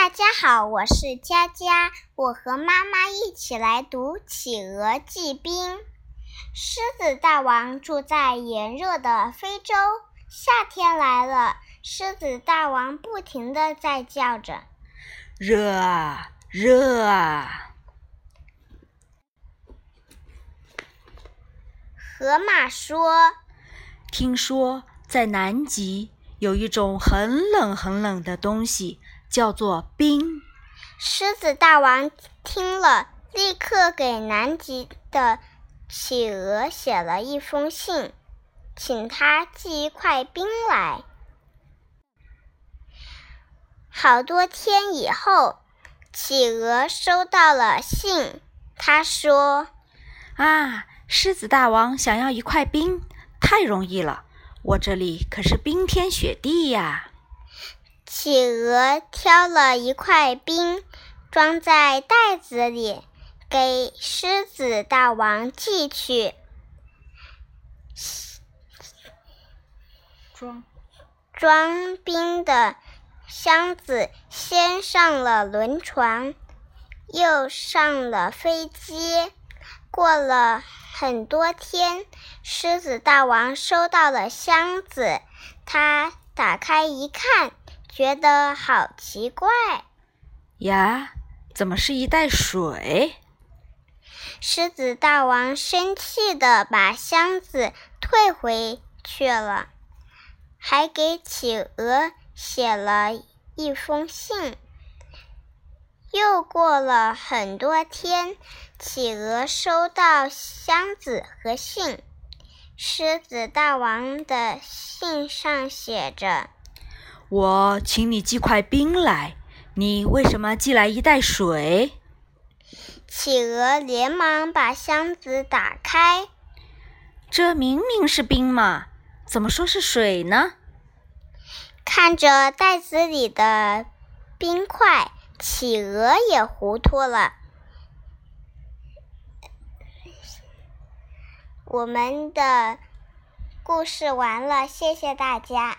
大家好，我是佳佳，我和妈妈一起来读《企鹅记冰》。狮子大王住在炎热的非洲，夏天来了，狮子大王不停的在叫着：“热啊，热啊！”河马说：“听说在南极有一种很冷很冷的东西。”叫做冰。狮子大王听了，立刻给南极的企鹅写了一封信，请他寄一块冰来。好多天以后，企鹅收到了信，他说：“啊，狮子大王想要一块冰，太容易了，我这里可是冰天雪地呀。”企鹅挑了一块冰，装在袋子里，给狮子大王寄去。装装冰的箱子先上了轮船，又上了飞机。过了很多天，狮子大王收到了箱子，他打开一看。觉得好奇怪呀！怎么是一袋水？狮子大王生气的把箱子退回去了，还给企鹅写了一封信。又过了很多天，企鹅收到箱子和信。狮子大王的信上写着。我请你寄块冰来，你为什么寄来一袋水？企鹅连忙把箱子打开，这明明是冰嘛，怎么说是水呢？看着袋子里的冰块，企鹅也糊涂了。我们的故事完了，谢谢大家。